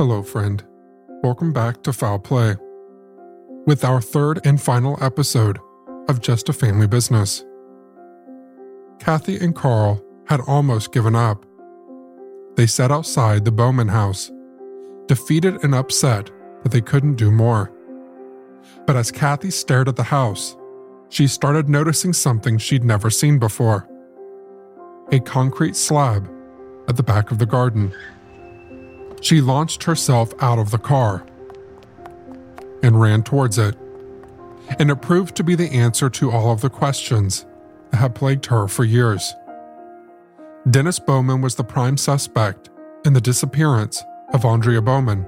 Hello, friend. Welcome back to Foul Play. With our third and final episode of Just a Family Business. Cathy and Carl had almost given up. They sat outside the Bowman house, defeated and upset that they couldn't do more. But as Cathy stared at the house, she started noticing something she'd never seen before a concrete slab at the back of the garden. She launched herself out of the car and ran towards it, and it proved to be the answer to all of the questions that had plagued her for years. Dennis Bowman was the prime suspect in the disappearance of Aundria Bowman,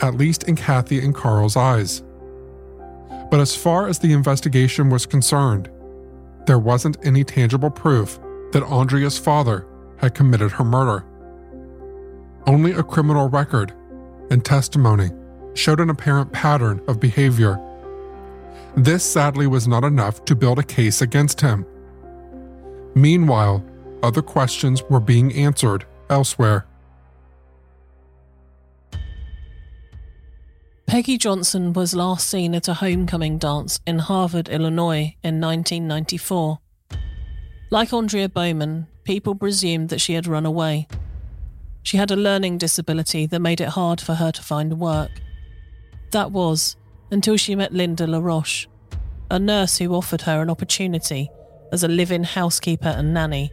at least in Cathy and Carl's eyes. But as far as the investigation was concerned, there wasn't any tangible proof that Aundria's father had committed her murder. Only a criminal record and testimony showed an apparent pattern of behavior. This sadly was not enough to build a case against him. Meanwhile, other questions were being answered elsewhere. Peggy Johnson was last seen at a homecoming dance in Harvard, Illinois in 1994. Like Aundria Bowman, people presumed that she had run away. She had a learning disability that made it hard for her to find work. That was until she met Linda LaRoche, a nurse who offered her an opportunity as a live in housekeeper and nanny.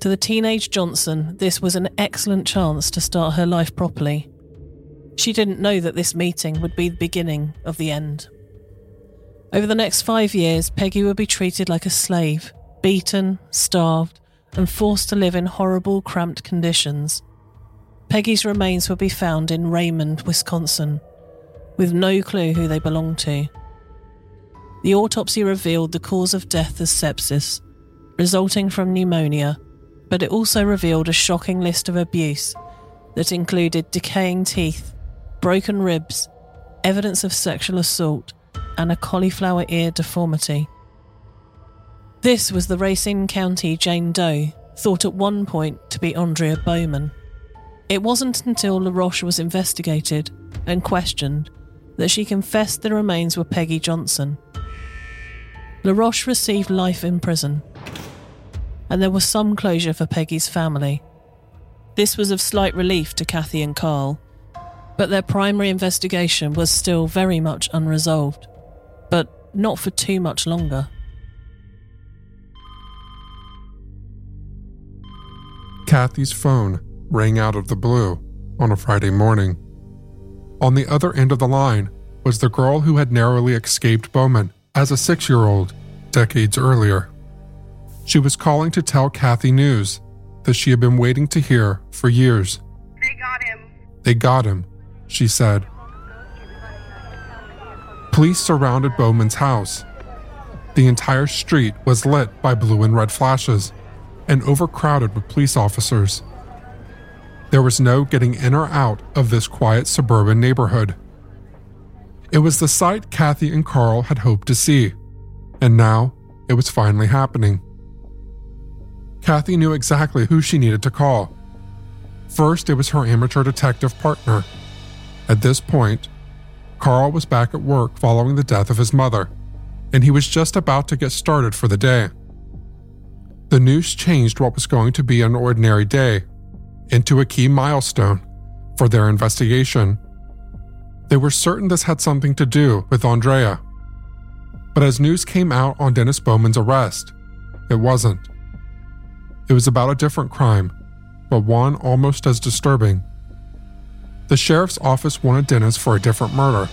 To the teenage Johnson, this was an excellent chance to start her life properly. She didn't know that this meeting would be the beginning of the end. Over the next five years, Peggy would be treated like a slave, beaten, starved, and forced to live in horrible, cramped conditions. Peggy's remains would be found in Raymond, Wisconsin, with no clue who they belonged to. The autopsy revealed the cause of death as sepsis, resulting from pneumonia, but it also revealed a shocking list of abuse that included decaying teeth, broken ribs, evidence of sexual assault, and a cauliflower ear deformity. This was the Racine County Jane Doe, thought at one point to be Aundria Bowman. It wasn't until LaRoche was investigated and questioned that she confessed the remains were Peggy Johnson. LaRoche received life in prison, and there was some closure for Peggy's family. This was of slight relief to Cathy and Carl, but their primary investigation was still very much unresolved, but not for too much longer. Cathy's phone rang out of the blue on a Friday morning. On the other end of the line was the girl who had narrowly escaped Bowman as a six year old decades earlier. She was calling to tell Cathy news that she had been waiting to hear for years. They got him. They got him, she said. Police surrounded Bowman's house. The entire street was lit by blue and red flashes and overcrowded with police officers. There was no getting in or out of this quiet suburban neighborhood. It was the sight Cathy and Carl had hoped to see, and now it was finally happening. Cathy knew exactly who she needed to call. First, it was her amateur detective partner. At this point, Carl was back at work following the death of his mother, and he was just about to get started for the day. The news changed what was going to be an ordinary day into a key milestone for their investigation. They were certain this had something to do with Aundria. But as news came out on Dennis Bowman's arrest, it wasn't. It was about a different crime, but one almost as disturbing. The sheriff's office wanted Dennis for a different murder,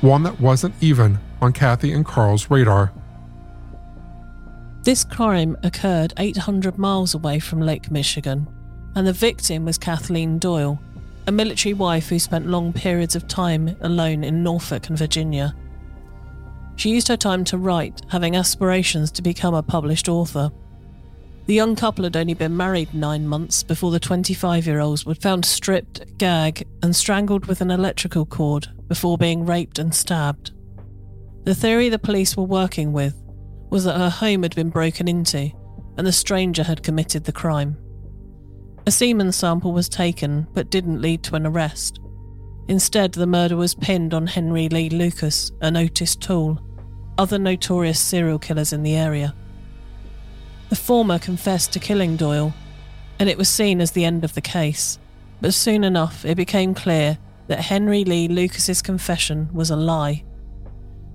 one that wasn't even on Cathy and Carl's radar. This crime occurred 800 miles away from Lake Michigan, and the victim was Kathleen Doyle, a military wife who spent long periods of time alone in Norfolk and Virginia. She used her time to write, having aspirations to become a published author. The young couple had only been married nine months before the 25 year olds were found stripped, gagged, and strangled with an electrical cord before being raped and stabbed. The theory the police were working with was that her home had been broken into and the stranger had committed the crime. A semen sample was taken but didn't lead to an arrest. Instead, the murder was pinned on Henry Lee Lucas and Otis Toole, other notorious serial killers in the area. The former confessed to killing Doyle, and it was seen as the end of the case. But soon enough, it became clear that Henry Lee Lucas's confession was a lie,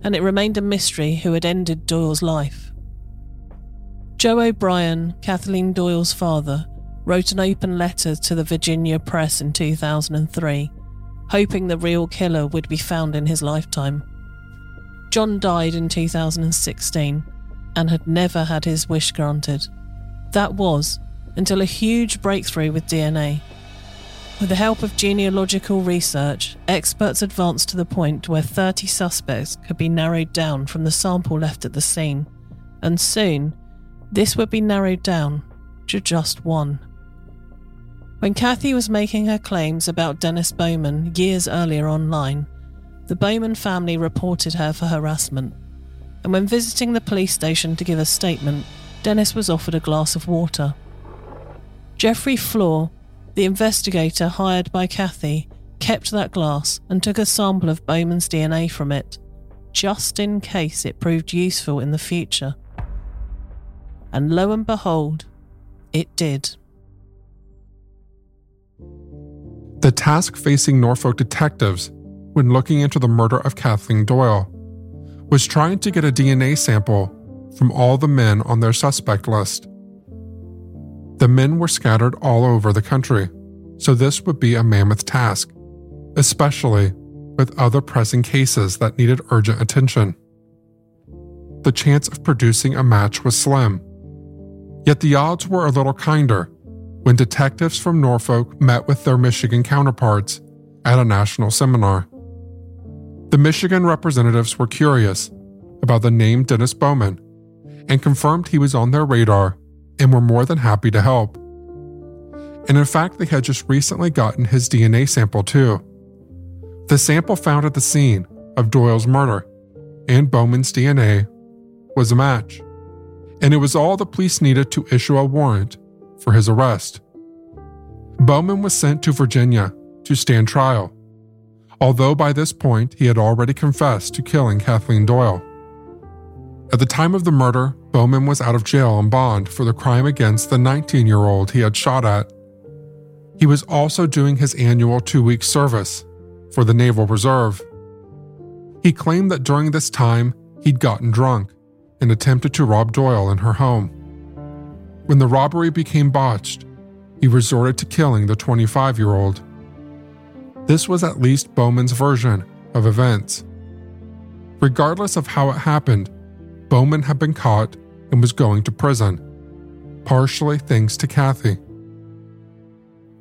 and it remained a mystery who had ended Doyle's life. Joe O'Brien, Kathleen Doyle's father, wrote an open letter to the Virginia Press in 2003, hoping the real killer would be found in his lifetime. John died in 2016 and had never had his wish granted. That was until a huge breakthrough with DNA. With the help of genealogical research, experts advanced to the point where 30 suspects could be narrowed down from the sample left at the scene, and soon this would be narrowed down to just one. When Cathy was making her claims about Dennis Bowman years earlier online, the Bowman family reported her for harassment and when visiting the police station to give a statement, Dennis was offered a glass of water. Jeffrey Floor, the investigator hired by Cathy, kept that glass and took a sample of Bowman's DNA from it, just in case it proved useful in the future. And lo and behold, it did. The task facing Norfolk detectives when looking into the murder of Kathleen Doyle was trying to get a DNA sample from all the men on their suspect list. The men were scattered all over the country, so this would be a mammoth task, especially with other pressing cases that needed urgent attention. The chance of producing a match was slim. Yet the odds were a little kinder when detectives from Norfolk met with their Michigan counterparts at a national seminar. The Michigan representatives were curious about the name Dennis Bowman and confirmed he was on their radar and were more than happy to help. And in fact, they had just recently gotten his DNA sample too. The sample found at the scene of Doyle's murder and Bowman's DNA was a match, and it was all the police needed to issue a warrant for his arrest. Bowman was sent to Virginia to stand trial although by this point he had already confessed to killing Kathleen Doyle. At the time of the murder, Bowman was out of jail on bond for the crime against the 19 year old he had shot at. He was also doing his annual two week service for the Naval Reserve. He claimed that during this time he'd gotten drunk and attempted to rob Doyle in her home. When the robbery became botched, he resorted to killing the 25 year old. This was at least Bowman's version of events. Regardless of how it happened, Bowman had been caught and was going to prison, partially thanks to Cathy.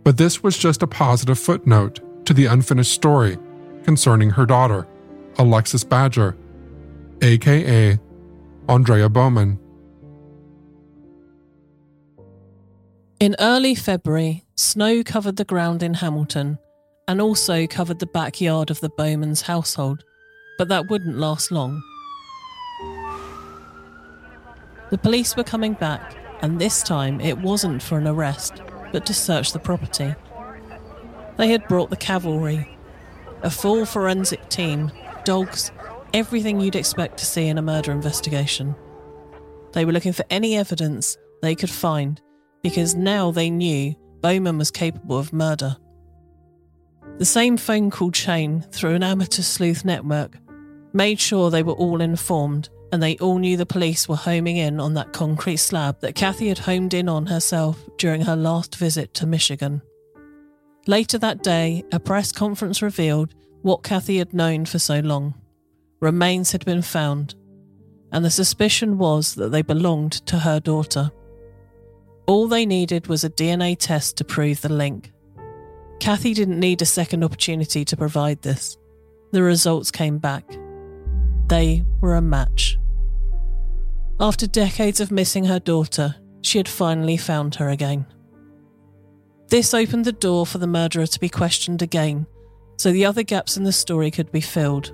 But this was just a positive footnote to the unfinished story concerning her daughter, Alexis Badger, aka Aundria Bowman. In early February, snow covered the ground in Hamilton and also covered the backyard of the Bowman's household, But that wouldn't last long. The police were coming back, and this time it wasn't for an arrest, but to search the property. They had brought the cavalry, a full forensic team, dogs, everything you'd expect to see in a murder investigation. They were looking for any evidence they could find because now they knew Bowman was capable of murder. The same phone call chain through an amateur sleuth network made sure they were all informed and they all knew the police were homing in on that concrete slab that Cathy had homed in on herself during her last visit to Michigan. Later that day, a press conference revealed what Cathy had known for so long. Remains had been found, and the suspicion was that they belonged to her daughter. All they needed was a DNA test to prove the link. Cathy didn't need a second opportunity to provide this. The results came back. They were a match. After decades of missing her daughter, she had finally found her again. This opened the door for the murderer to be questioned again, so the other gaps in the story could be filled.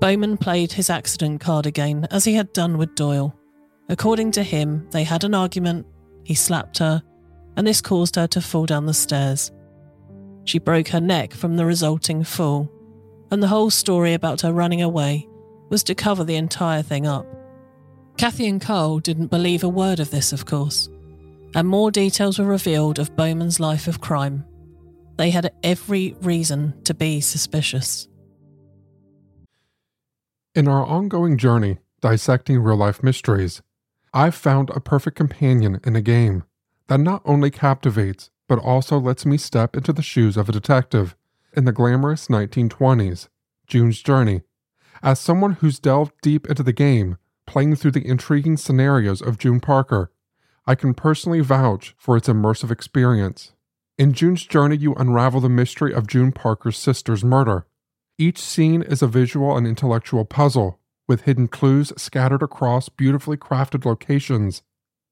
Bowman played his accident card again, as he had done with Doyle. According to him, they had an argument, he slapped her, and this caused her to fall down the stairs. She broke her neck from the resulting fall, and the whole story about her running away was to cover the entire thing up. Cathy and Carl didn't believe a word of this, of course, and more details were revealed of Bowman's life of crime. They had every reason to be suspicious. In our ongoing journey dissecting real life mysteries, I've found a perfect companion in a game that not only captivates, but also lets me step into the shoes of a detective in the glamorous 1920s, June's Journey. As someone who's delved deep into the game, playing through the intriguing scenarios of June Parker, I can personally vouch for its immersive experience. In June's Journey, you unravel the mystery of June Parker's sister's murder. Each scene is a visual and intellectual puzzle, with hidden clues scattered across beautifully crafted locations.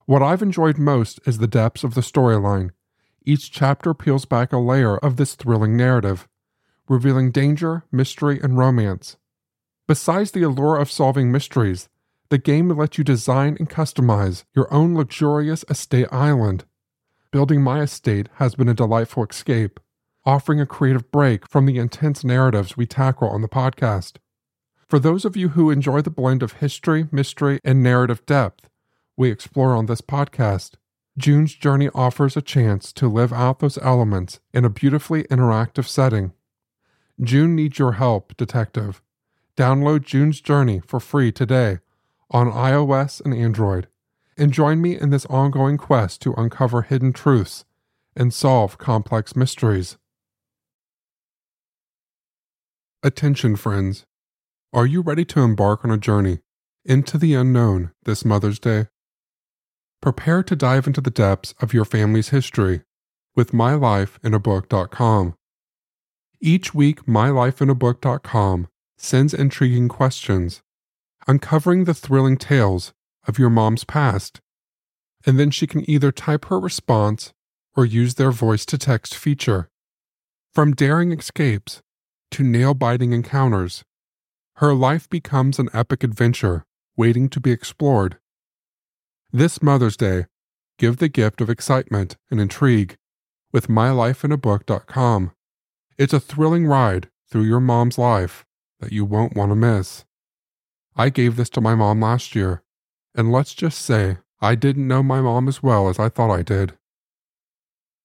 What I've enjoyed most is the depths of the storyline. Each chapter peels back a layer of this thrilling narrative, revealing danger, mystery, and romance. Besides the allure of solving mysteries, the game lets you design and customize your own luxurious estate island. Building my estate has been a delightful escape, offering a creative break from the intense narratives we tackle on the podcast. For those of you who enjoy the blend of history, mystery, and narrative depth we explore on this podcast, June's Journey offers a chance to live out those elements in a beautifully interactive setting. June needs your help, Detective. Download June's Journey for free today on iOS and Android, and join me in this ongoing quest to uncover hidden truths and solve complex mysteries. Attention, friends. Are you ready to embark on a journey into the unknown this Mother's Day? Prepare to dive into the depths of your family's history with mylifeinabook.com. Each week, mylifeinabook.com sends intriguing questions, uncovering the thrilling tales of your mom's past. And then she can either type her response or use their voice to text feature. From daring escapes to nail biting encounters, her life becomes an epic adventure waiting to be explored. This Mother's Day, give the gift of excitement and intrigue with mylifeinabook.com. It's a thrilling ride through your mom's life that you won't want to miss. I gave this to my mom last year, and let's just say I didn't know my mom as well as I thought I did.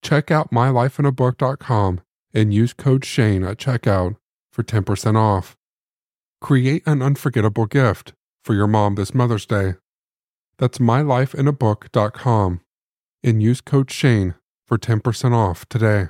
Check out mylifeinabook.com and use code Shane at checkout for 10% off. Create an unforgettable gift for your mom this Mother's Day. That's mylifeinabook.com and use code Shane for 10% off today.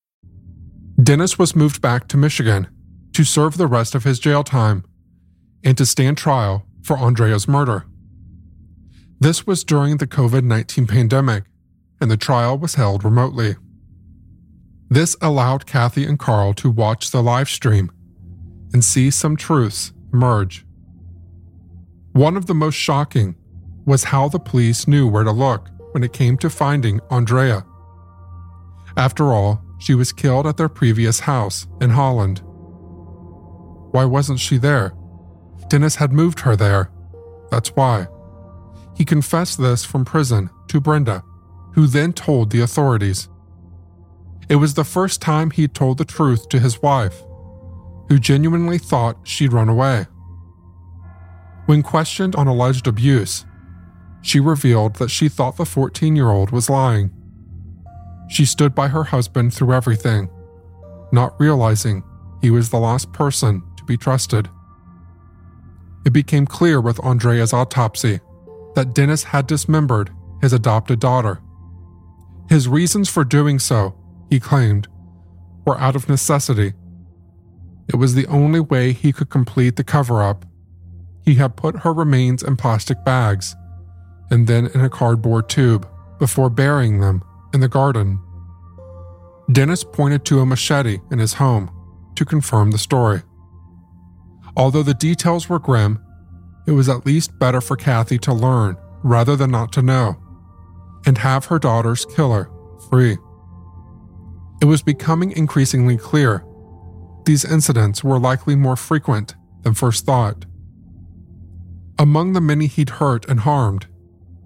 Dennis was moved back to Michigan, to serve the rest of his jail time and to stand trial for Aundria's murder. This was during the COVID 19 pandemic, and the trial was held remotely. This allowed Cathy and Carl to watch the live stream and see some truths emerge. One of the most shocking was how the police knew where to look when it came to finding Aundria. After all, she was killed at their previous house in Holland. Why wasn't she there? Dennis had moved her there. That's why. He confessed this from prison to Brenda, who then told the authorities. It was the first time he'd told the truth to his wife, who genuinely thought she'd run away. When questioned on alleged abuse, she revealed that she thought the 14 year old was lying. She stood by her husband through everything, not realizing he was the last person to be trusted. It became clear with Aundria's autopsy that Dennis had dismembered his adopted daughter. His reasons for doing so, he claimed, were out of necessity. It was the only way he could complete the cover up. He had put her remains in plastic bags and then in a cardboard tube before burying them in the garden. Dennis pointed to a machete in his home to confirm the story. Although the details were grim, it was at least better for Cathy to learn rather than not to know, and have her daughter's killer free. It was becoming increasingly clear these incidents were likely more frequent than first thought. Among the many he'd hurt and harmed,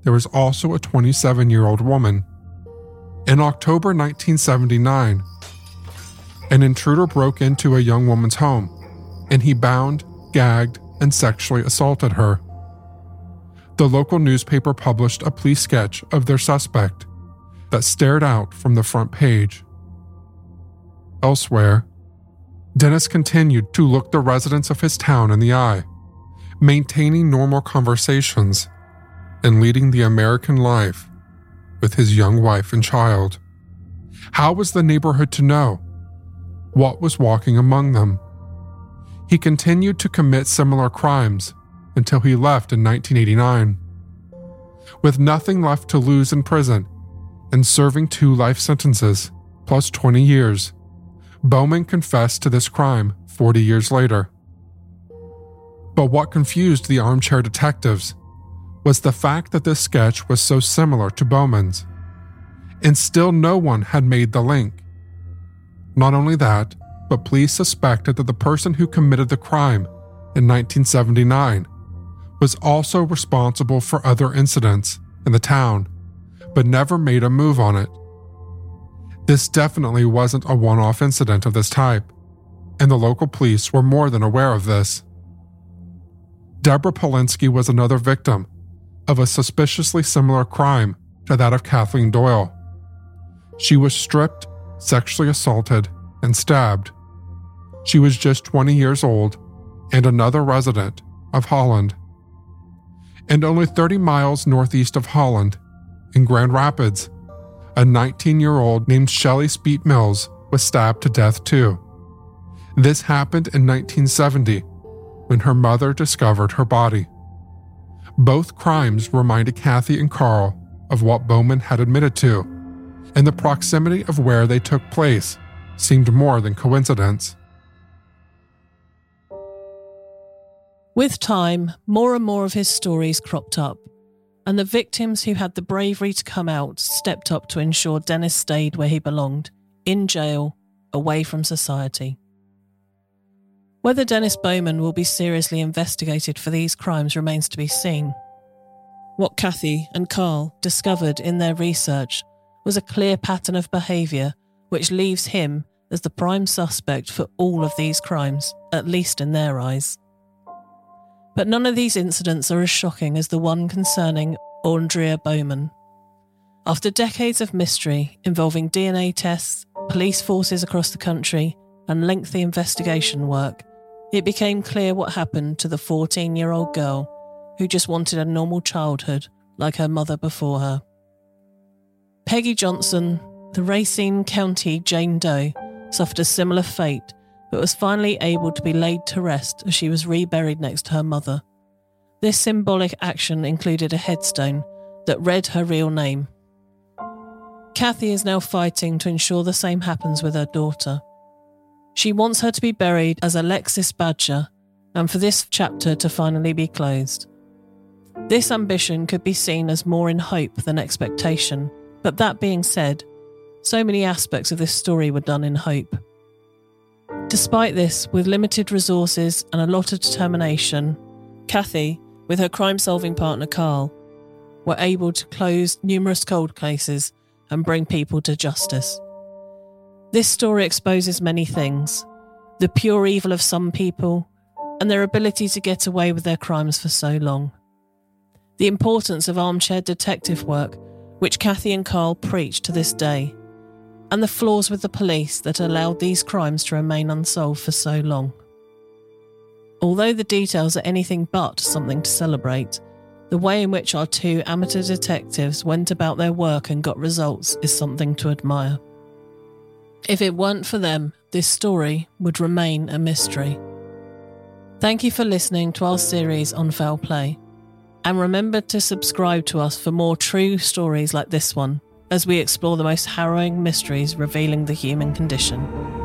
there was also a 27 year old woman. In October 1979, an intruder broke into a young woman's home and he bound, gagged, and sexually assaulted her. The local newspaper published a police sketch of their suspect that stared out from the front page. Elsewhere, Dennis continued to look the residents of his town in the eye, maintaining normal conversations and leading the American life with his young wife and child. How was the neighborhood to know what was walking among them? He continued to commit similar crimes until he left in 1989. With nothing left to lose in prison and serving two life sentences plus 20 years, Bowman confessed to this crime 40 years later. But what confused the armchair detectives was the fact that this sketch was so similar to Bowman's, and still no one had made the link. Not only that, but police suspected that the person who committed the crime in 1979 was also responsible for other incidents in the town, but never made a move on it. This definitely wasn't a one off incident of this type, and the local police were more than aware of this. Deborah Polinsky was another victim of a suspiciously similar crime to that of Kathleen Doyle. She was stripped, sexually assaulted, and stabbed. She was just 20 years old and another resident of Holland. And only 30 miles northeast of Holland, in Grand Rapids, a 19 year old named Shelley Speet Mills was stabbed to death too. This happened in 1970 when her mother discovered her body. Both crimes reminded Cathy and Carl of what Bowman had admitted to, and the proximity of where they took place seemed more than coincidence. With time, more and more of his stories cropped up, and the victims who had the bravery to come out stepped up to ensure Dennis stayed where he belonged, in jail, away from society. Whether Dennis Bowman will be seriously investigated for these crimes remains to be seen. What Cathy and Carl discovered in their research was a clear pattern of behaviour which leaves him as the prime suspect for all of these crimes, at least in their eyes. But none of these incidents are as shocking as the one concerning Aundria Bowman. After decades of mystery involving DNA tests, police forces across the country, and lengthy investigation work, it became clear what happened to the 14 year old girl who just wanted a normal childhood like her mother before her. Peggy Johnson, the Racine County Jane Doe, suffered a similar fate but was finally able to be laid to rest as she was reburied next to her mother. This symbolic action included a headstone that read her real name. Cathy is now fighting to ensure the same happens with her daughter. She wants her to be buried as Alexis Badger and for this chapter to finally be closed. This ambition could be seen as more in hope than expectation, but that being said, so many aspects of this story were done in hope. Despite this, with limited resources and a lot of determination, Cathy, with her crime solving partner Carl, were able to close numerous cold cases and bring people to justice. This story exposes many things the pure evil of some people and their ability to get away with their crimes for so long. The importance of armchair detective work, which Cathy and Carl preach to this day, and the flaws with the police that allowed these crimes to remain unsolved for so long. Although the details are anything but something to celebrate, the way in which our two amateur detectives went about their work and got results is something to admire. If it weren't for them, this story would remain a mystery. Thank you for listening to our series on foul play. And remember to subscribe to us for more true stories like this one as we explore the most harrowing mysteries revealing the human condition.